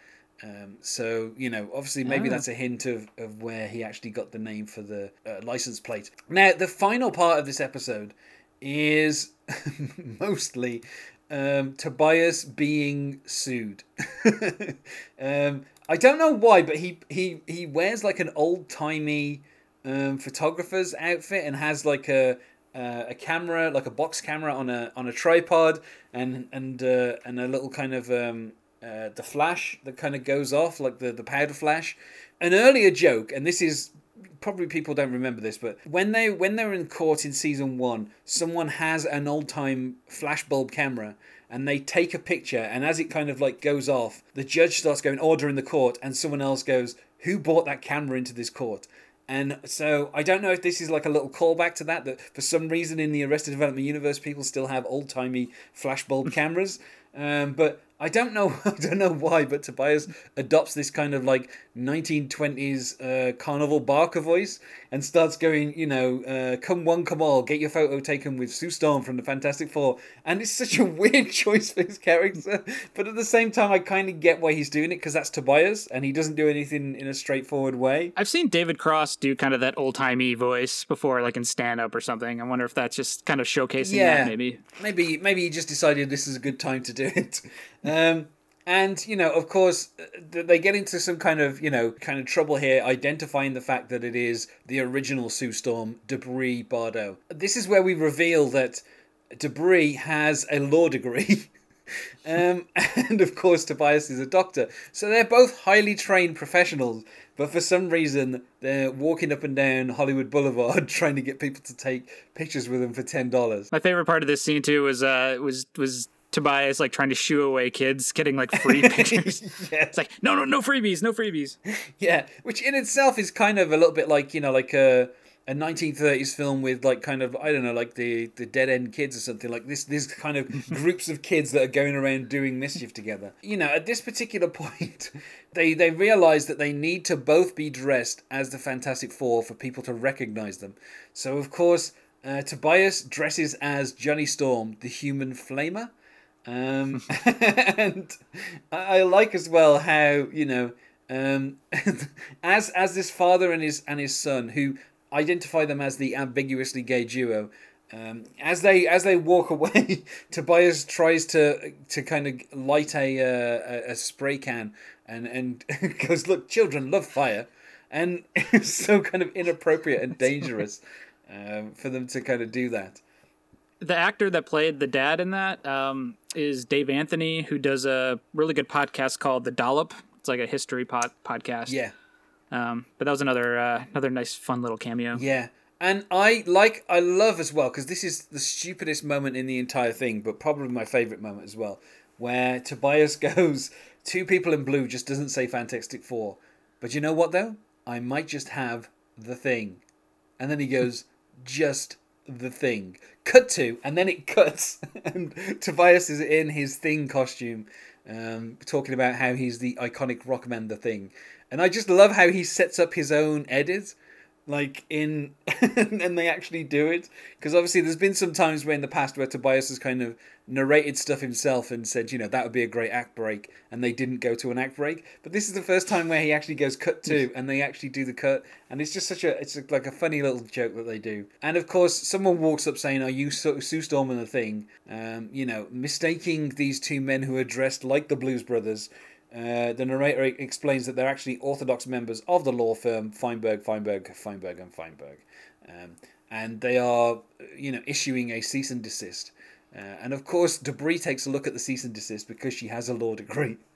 Um, so, you know, obviously, maybe Ah. that's a hint of, of where he actually got the name for the uh, license plate. Now, the final part of this episode is [laughs] mostly um, Tobias being sued. [laughs] um, I don't know why, but he, he, he wears like an old timey um, photographer's outfit and has like a uh, a camera, like a box camera on a on a tripod, and and uh, and a little kind of um, uh, the flash that kind of goes off, like the the powder flash. An earlier joke, and this is probably people don't remember this, but when they when they're in court in season one, someone has an old time flashbulb camera. And they take a picture, and as it kind of like goes off, the judge starts going order in the court, and someone else goes, "Who brought that camera into this court?" And so I don't know if this is like a little callback to that, that for some reason in the Arrested Development universe, people still have old timey flashbulb [laughs] cameras. Um, but I don't know, [laughs] I don't know why. But Tobias adopts this kind of like 1920s uh, carnival barker voice and starts going, you know, uh, come one, come all, get your photo taken with Sue Storm from the Fantastic Four. And it's such a [laughs] weird choice for his character, but at the same time, I kind of get why he's doing it because that's Tobias, and he doesn't do anything in a straightforward way. I've seen David Cross do kind of that old timey voice before, like in stand up or something. I wonder if that's just kind of showcasing Yeah. that, maybe. maybe maybe he just decided this is a good time to do it um and you know of course uh, they get into some kind of you know kind of trouble here identifying the fact that it is the original sue storm DeBrie Bardeaux. This is where we reveal that DeBrie has a law degree. [laughs] Um, and of course tobias is a doctor. So they're both highly trained professionals but for some reason they're walking up and down hollywood boulevard [laughs] trying to get people to take pictures with them for $10 My favorite part of this scene too was uh was was Tobias like trying to shoo away kids, getting like free [laughs] pictures. yeah. It's like no, no, no freebies, no freebies. Yeah, which in itself is kind of a little bit like you know, like a a 1930s film with like kind of I don't know, like the the Dead End Kids or something like this. This kind of [laughs] groups of kids that are going around doing mischief together. You know, at this particular [laughs] point, they they realize that they need to both be dressed as the Fantastic Four for people to recognize them. So of course. Uh, Tobias dresses as Johnny Storm, the human flamer. Um, [laughs] [laughs] and I like as well how you know um, [laughs] as as this father and his and his son who identify them as the ambiguously gay duo. Um, as they as they walk away, Tobias tries to to kind of light a uh, a, a spray can and and goes, "Look, children love fire," and it's so kind of inappropriate and dangerous um, for them to kind of do that. The actor that played the dad in that um, is Dave Anthony, who does a really good podcast called The Dollop. It's like a history pod- podcast. Yeah, Um, but that was another uh, another nice, fun little cameo. yeah. And I like, I love as well because this is the stupidest moment in the entire thing, but probably my favorite moment as well, where Tobias [laughs] goes, two people in blue just doesn't say Fantastic Four, but you know what though? I might just have the thing, and then he goes, [laughs] just the thing. Cut to, and then it [laughs] cuts, and Tobias is in his thing costume, um, talking about how he's the iconic rockman, the thing, and I just love how he sets up his own edit like in [laughs] and they actually do it. Because obviously there's been some times where in the past where Tobias has kind of narrated stuff himself and said you know that would be a great act break and they didn't go to an act break. But this is the first time where he actually goes cut to and they actually do the cut. And it's just such a it's like a funny little joke that they do. And of course someone walks up saying are you Sue Sue Storm and the thing? Um, you know mistaking these two men who are dressed like the Blues Brothers uh, the narrator explains that they're actually orthodox members of the law firm Feinberg, Feinberg, Feinberg, and Feinberg, um, and they are, you know, issuing a cease and desist. Uh, and of course, DeBrie takes a look at the cease and desist because she has a law degree. [laughs]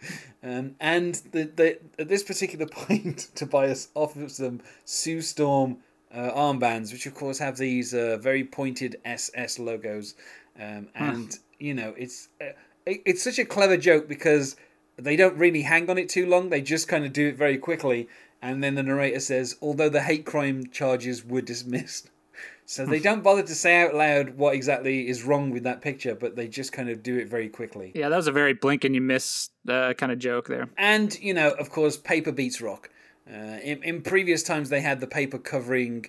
Um, and the, the, at this particular [laughs] point, Tobias offers them Sue Storm uh, armbands, which of course have these uh, very pointed SS logos. Um, and, you know, it's, uh, it, it's such a clever joke because they don't really hang on it too long. They just kind of do it very quickly. And then the narrator says, although the hate crime charges were dismissed. [laughs] So they don't bother to say out loud what exactly is wrong with that picture, but they just kind of do it very quickly. Yeah, that was a very blink and you miss uh, kind of joke there. And, you know, of course, paper beats rock. Uh, in, in previous times, they had the paper covering,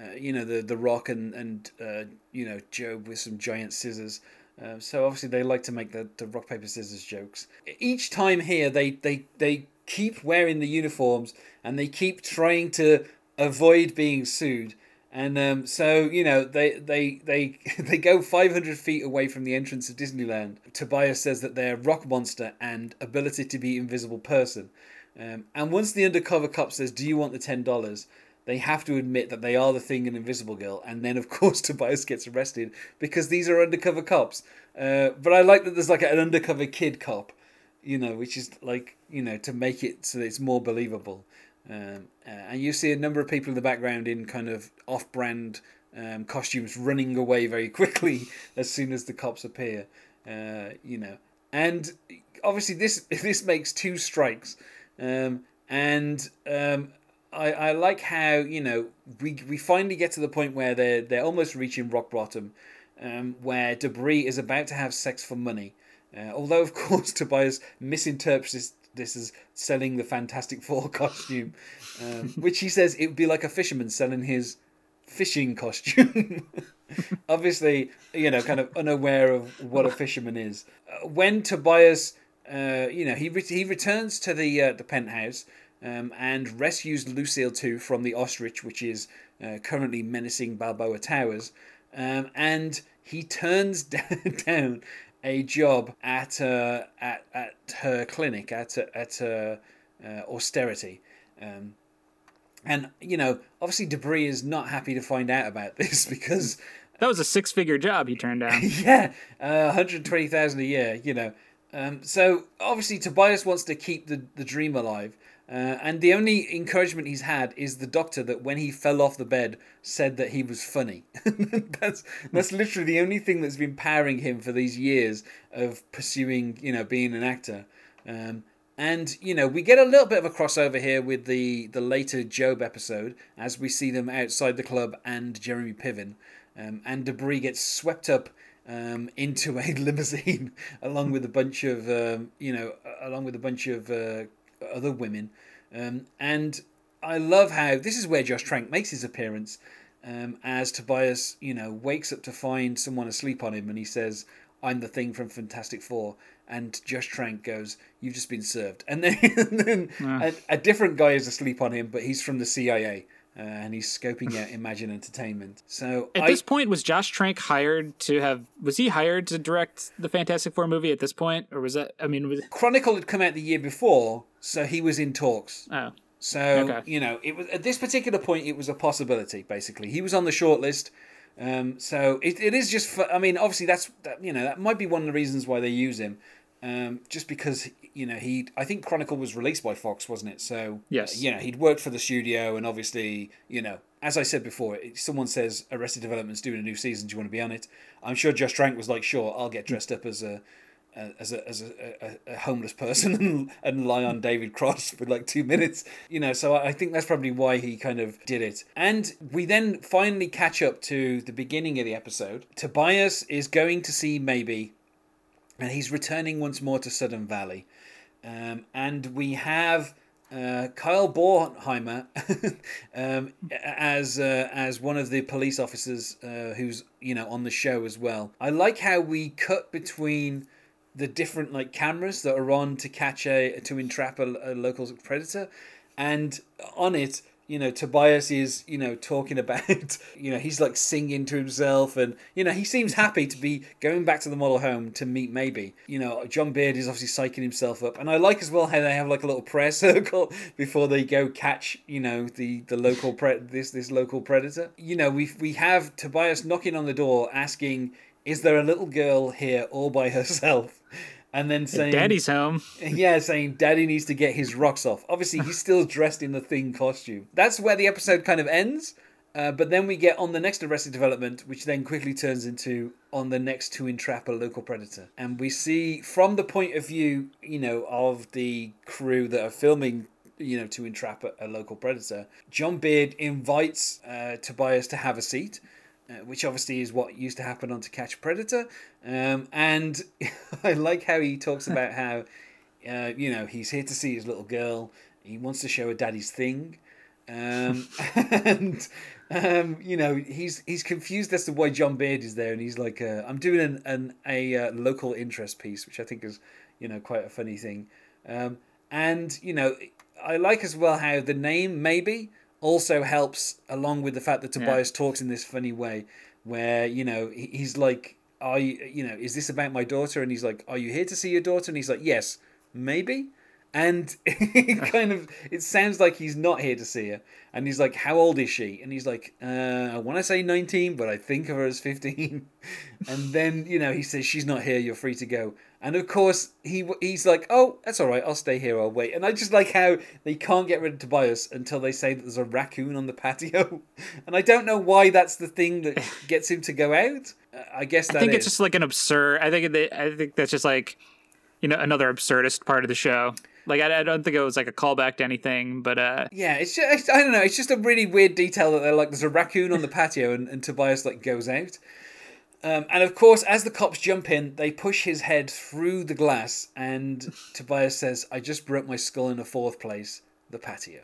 uh, you know, the, the rock and, and uh, you know, Gob with some giant scissors. Uh, so obviously they like to make the, the rock paper scissors jokes. Each time here they, they they keep wearing the uniforms and they keep trying to avoid being sued. And um, so you know they they they [laughs] they go 500 feet away from the entrance of Disneyland. Tobias says that they're rock monster and ability to be invisible person. Um, and once the undercover cop says, "Do you want the ten dollars?" They have to admit that they are the thing and Invisible Girl, and then of [laughs] course Tobias gets arrested because these are undercover cops. Uh, but I like that there's like an undercover kid cop, you know, which is like you know to make it so that it's more believable. Um, uh, and you see a number of people in the background in kind of off-brand um, costumes running away very [laughs] quickly as soon as the cops appear. Uh, you know, and obviously this [laughs] this makes two strikes, um, and um, I, I like how you know we we finally get to the point where they're they're almost reaching rock bottom, um, where DeBrie is about to have sex for money. Uh, although of [laughs] course Tobias misinterprets this, this as selling the Fantastic Four [laughs] costume, um, [laughs] which he says it would be like a fisherman selling his fishing costume. Obviously, you know, kind of unaware of what a fisherman is. Uh, when Tobias, uh, you know, he re- he returns to the uh, the penthouse um, and rescues Lucille too from the ostrich, which is uh, currently menacing Balboa Towers, um, and he turns [laughs] down a job at uh, at at her clinic at at uh, uh, austerity. Um, and you know, obviously, DeBrie is not happy to find out about [laughs] this because That was a six figure job he turned down. [laughs] yeah, uh, 120,000 a year, you know. Um, so obviously Tobias wants to keep the, the dream alive. Uh, and the only encouragement he's had is the doctor that when he fell off the bed said that he was funny. [laughs] that's that's literally the only thing that's been powering him for these years of pursuing, you know, being an actor. Um, and you know, we get a little bit of a crossover here with the the later Gob episode as we see them outside the club and Jeremy Piven, um, and DeBrie gets swept up um, into a [laughs] limousine [laughs] along with a bunch of um, you know along with a bunch of uh, other women, um, and I love how this is where Josh Trank makes his appearance. Um, as Tobias, you know, wakes up to find someone asleep on him, and he says, "I'm the thing from Fantastic Four. And Josh Trank goes, "You've just been served." And then, [laughs] and then a, a different guy is asleep on him, but he's from the CIA, uh, and he's scoping out [laughs] Imagine Entertainment. So At I, this point, was Josh Trank hired to have? Was he hired to direct the Fantastic Four movie at this point, or was that? I mean, was Chronicle had come out the year before, so he was in talks. oh, So Okay. you know, it was at this particular point, it was a possibility. Basically, he was on the shortlist. Um, so it, it is just. For, I mean, obviously, that's that. You know, that might be one of the reasons why they use him, um, just because you know, he I think Chronicle was released by Fox, wasn't it? So Yes. you know, he'd worked for the studio, and obviously, you know, as I said before, someone says Arrested Development's doing a new season, do you want to be on it? I'm sure Josh Trank was like, sure, I'll get dressed up as a as a as a, a, a homeless person [laughs] and, and lie on David Cross for like two minutes, you know. So I think that's probably why he kind of did it. And we then finally catch up to the beginning of the episode. Tobias is going to see maybe, and he's returning once more to Sudden Valley, um, and we have. Uh, Kyle Bornheimer [laughs] um, as uh, as one of the police officers uh, who's you know on the show as well. I like how we cut between the different like cameras that are on to catch a to entrap a, a local predator, and on it you know Tobias is you know talking [laughs] about you know he's like singing to himself and you know he seems happy to be going back to the model home to meet maybe. You know John Beard is obviously psyching himself up. And I like as well how they have like a little prayer [laughs] circle before they go catch you know the the local pre- this this local predator. You know we we have Tobias knocking on the door asking is there a little girl here all by herself and then saying Daddy's home. yeah, saying Daddy needs to get his rocks off. Obviously, he's still [laughs] dressed in the thing costume. That's where the episode kind of ends. Uh, but then we get on the next Arrested Development, which then quickly turns into on the next to entrap a local predator. And we see from the point of view, you know, of the crew that are filming, you know, to entrap a, local predator, John Beard invites uh, Tobias to have a seat. Uh, which obviously is what used to happen on To Catch a Predator. Um, and [laughs] I like how he talks about [laughs] how, uh, you know, he's here to see his little girl. He wants to show her daddy's thing. Um, [laughs] and, um, you know, he's he's confused as to why John Beard is there. And he's like, uh, I'm doing an, an a uh, local interest piece, which I think is, you know, quite a funny thing. Um, and, you know, I like as well how the name, maybe, also helps along with the fact that Tobias yeah. talks in this funny way where you know he's like are you you know is this about my daughter? And he's like are you here to see your daughter? And he's like yes maybe. And [laughs] it [laughs] kind of it sounds like he's not here to see her. And he's like how old is she? And he's like uh, i want to say 19 but i think of her as 15 [laughs] and then you know he says she's not here you're free to go and of course he he's like oh that's all right i'll stay here i'll wait and i just like how they can't get rid of tobias until they say that there's a raccoon on the patio [laughs] and i don't know why that's the thing that [laughs] gets him to go out uh, i guess i think is. it's just like an absurd i think they, i think that's just like you know another absurdist part of the show like I, I don't think it was like a callback to anything, but uh yeah, it's just I don't know. It's just a really weird detail that they're like there's a raccoon on the patio and, and Tobias like goes out. Um, and of course, as the cops jump in, they push his head through the glass, and Tobias says, "I just broke my skull in a fourth place, the patio,"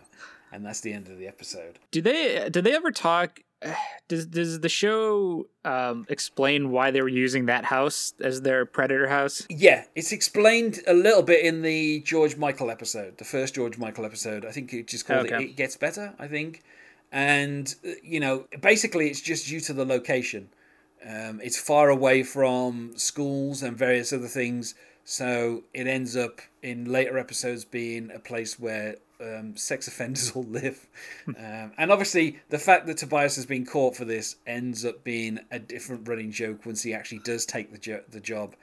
and that's the end of the episode. Do they? Did they ever talk? [sighs] Does does the show um, explain why they were using that house as their predator house? Yeah, it's explained a little bit in the George Michael episode, the first George Michael episode. I think it just called okay. it "It Gets Better." I think, and you know, basically, it's just due to the location. Um, it's far away from schools and various other things, so it ends up in later episodes being a place where um, sex offenders [laughs] all live. um, and obviously, the fact that Tobias has been caught for this ends up being a different running joke once he actually does take the, jo- the job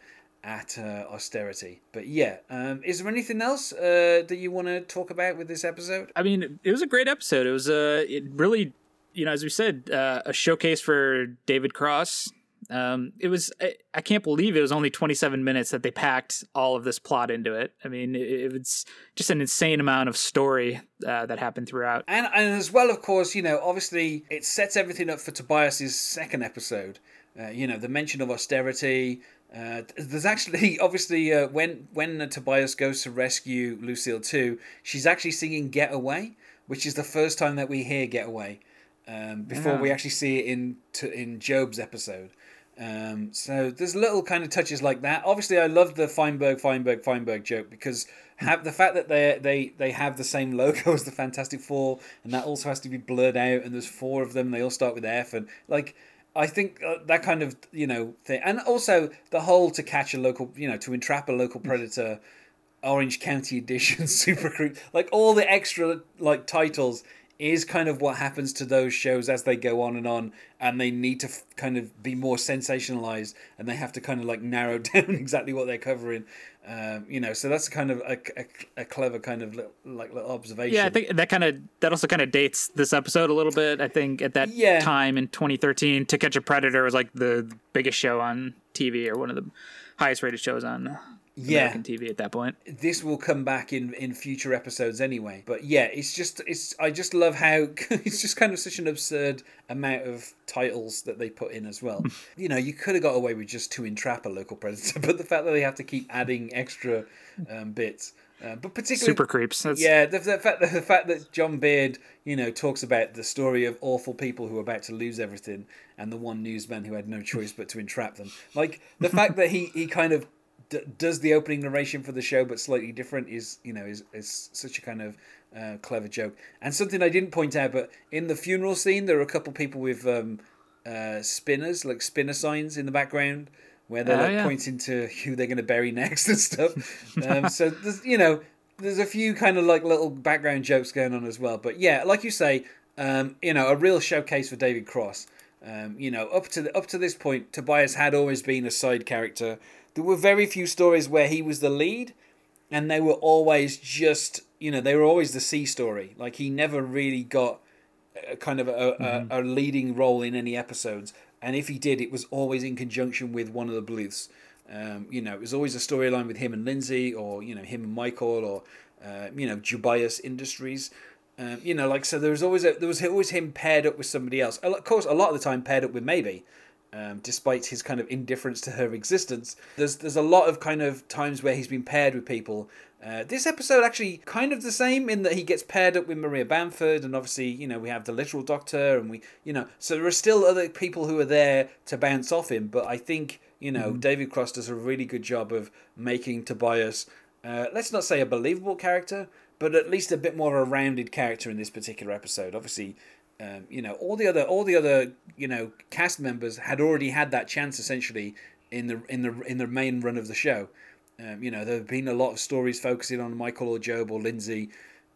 at uh, austerity. But yeah, um, is there anything else uh, that you want to talk about with this episode? I mean, it was a great episode. It was uh, it really you know, as we said, uh, a showcase for David Cross. Um, it was I, I, can't believe it was only 27 minutes that they packed all of this plot into it. I mean, it, it was just an insane amount of story uh, that happened throughout. And and as well, of course, you know, obviously it sets everything up for Tobias's second episode. Uh, you know, the mention of austerity. Uh, there's actually [laughs] obviously uh, when when Tobias goes to rescue Lucille too, she's actually singing "Get Away," which is the first time that we hear "Get Away." Um, before yeah. we actually see it in to, in Gob's episode. Um, so there's little kind of touches like that. Obviously, I love the Feinberg, Feinberg, Feinberg joke because have the fact that they they they have the same logo [laughs] as the Fantastic Four, and that also has to be blurred out. And there's four of them. They all start with F, and like I think uh, that kind of you know thing, and also the whole to catch a local, you know, to entrap a local predator, [laughs] Orange County Edition, [laughs] Super Creep, like all the extra like titles is kind of what happens to those shows as they go on and on, and they need to f- kind of be more sensationalized, and they have to kind of like narrow [laughs] down exactly what they're covering. Um, you know, so that's kind of a, a, a clever kind of little, like little observation. Yeah, I think that kind of that also kind of dates this episode a little bit. I think at that Yeah. time in 2013, To Catch a Predator was like the biggest show on TV or one of the highest rated shows on Yeah. American TV at that point. this will come back in in future episodes anyway but yeah it's just it's i just love how [laughs] it's just kind of such an absurd amount of titles that they put in as well [laughs] you know you could have got away with just to entrap a local predator [laughs] but the fact that they have to keep adding extra um, bits uh, but particularly Super creeps. That's, yeah, the, the fact the fact that John Beard, you know, talks about the story of awful people who are about to lose everything, and the one newsman who had no choice but to entrap them. Like the fact that he he kind of d- does the opening narration for the show, but slightly different, is you know is is such a kind of uh, clever joke. And something I didn't point out, but in the funeral scene, there are a couple people with um, uh, spinners, like spinner signs in the background. Where they're Oh, like yeah. pointing to [laughs] who they're going to bury next and stuff. [laughs] Um, so there's, you know, there's a few kind of like little background jokes going on as well. But yeah, like you say, um, you know, a real showcase for David Cross. Um, you know, up to the, up to this point, Tobias had always been a side character. There were very few stories where he was the lead, and they were always just you know they were always the C story. Like he never really got a kind of a, a, a leading role in any episodes, and if he did, it was always in conjunction with one of the Bluths. Um, you know, it was always a storyline with him and Lindsay, or you know, him and Michael, or uh, you know, Jubias Industries. Um, you know, like so, there was always a, there was always him paired up with somebody else. Of course, a lot of the time paired up with Maybe, um, despite his kind of indifference to her existence. There's there's a lot of kind of times where he's been paired with people. Uh, this episode actually kind of the same in that he gets paired up with Maria Bamford, and obviously you know we have the literal doctor, and we you know so there are still other people who are there to bounce off him. But I think you know David Cross does a really good job of making Tobias, uh, let's not say a believable character, but at least a bit more of a rounded character in this particular episode. Obviously, um, you know all the other all the other you know cast members had already had that chance essentially in the in the in the main run of the show. Um, you know there have been a lot of stories focusing on Michael or Gob or Lindsay.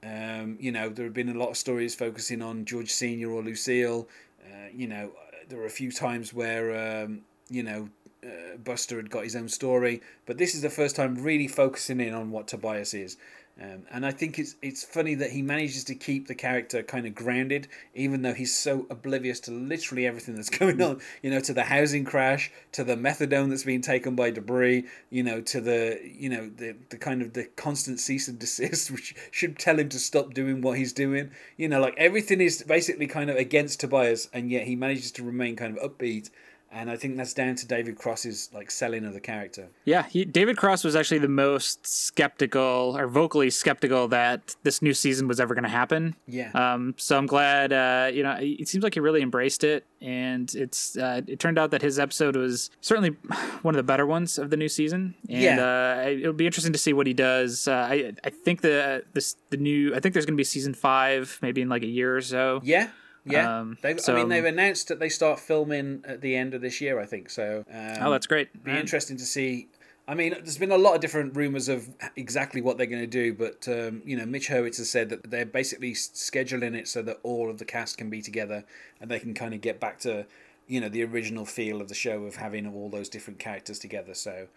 Um, you know there have been a lot of stories focusing on George Senior or Lucille. Uh, you know there were a few times where um, you know uh, Buster had got his own story, but this is the first time really focusing in on what Tobias is. Um, and I think it's it's funny that he manages to keep the character kind of grounded, even though he's so oblivious to literally everything that's [laughs] going on. You know, to the housing crash, to the methadone that's being taken by DeBrie. You know, to the you know the the kind of the constant cease and [laughs] desist, which should tell him to stop doing what he's doing. You know, like everything is basically kind of against Tobias, and yet he manages to remain kind of upbeat. And I think that's down to David Cross's like selling of the character. Yeah, he, David Cross was actually the most skeptical or vocally skeptical that this new season was ever going to happen. Yeah. Um, so I'm glad. Uh, you know, it seems like he really embraced it, and it's. Uh, it turned out that his episode was certainly [sighs] one of the better ones of the new season. And, Yeah. Uh, it'll be interesting to see what he does. Uh, I I think the this the new. I think there's going to be season five, maybe in like a year or so. Yeah, yeah. Um, they've, I mean, they've announced that they start filming at the end of this year. I think so. Um, Oh, that's great. Be interesting to see. I mean, there's been a lot of different rumors of exactly what they're going to do, but um, you know, Mitch Hurwitz has said that they're basically scheduling it so that all of the cast can be together and they can kind of get back to, you know, the original feel of the show of having all those different characters together. So,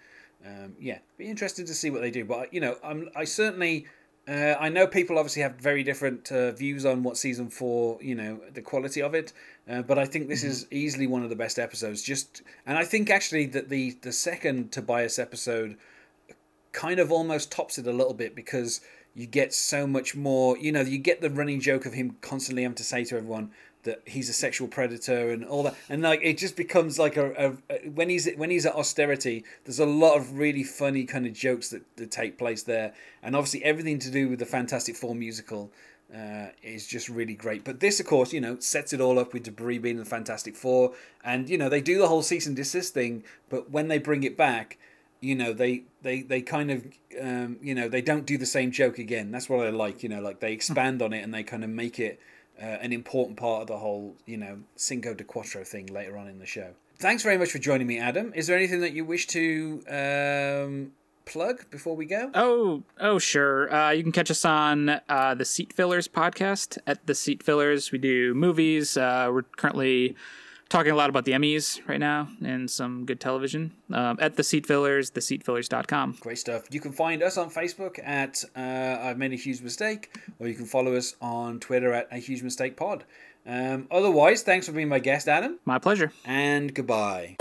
um, yeah, be interested to see what they do. But you know, I'm I certainly. Uh, I know people obviously have very different uh, views on what season four, you know, the quality of it. Uh, but I think this is easily one of the best episodes. Just, and I think actually that the the second Tobias episode kind of almost tops it a little bit because you get so much more. You know, you get the running joke of him constantly having to say to everyone that he's a sexual predator and all that, and like it just becomes like a, a, when he's when he's at austerity. There's a lot of really funny kind of jokes that, that take place there, and obviously everything to do with the Fantastic Four musical. Uh, is just really great, but this, of course, you know, sets it all up with DeBrie being the Fantastic Four, and you know they do the whole cease and desist thing. But when they bring it back, you know they they they kind of um, you know they don't do the same joke again that's what i like you know like they expand on it and they kind of make it uh, an important part of the whole you know cinco de cuatro thing later on in the show thanks very much for joining me adam is there anything that you wish to um, plug before we go? Oh, oh, sure. Uh, you can catch us on uh, the Seat Fillers podcast at the Seat Fillers. We do movies. Uh, we're currently talking a lot about the Emmys right now and some good television um, at the Seat Fillers, theseatfillers.com. Great stuff. You can find us on Facebook at uh, I've Made a Huge Mistake, or you can follow us on Twitter at A Huge Mistake Pod. Um, otherwise, thanks for being my guest, Adam, My pleasure. and goodbye.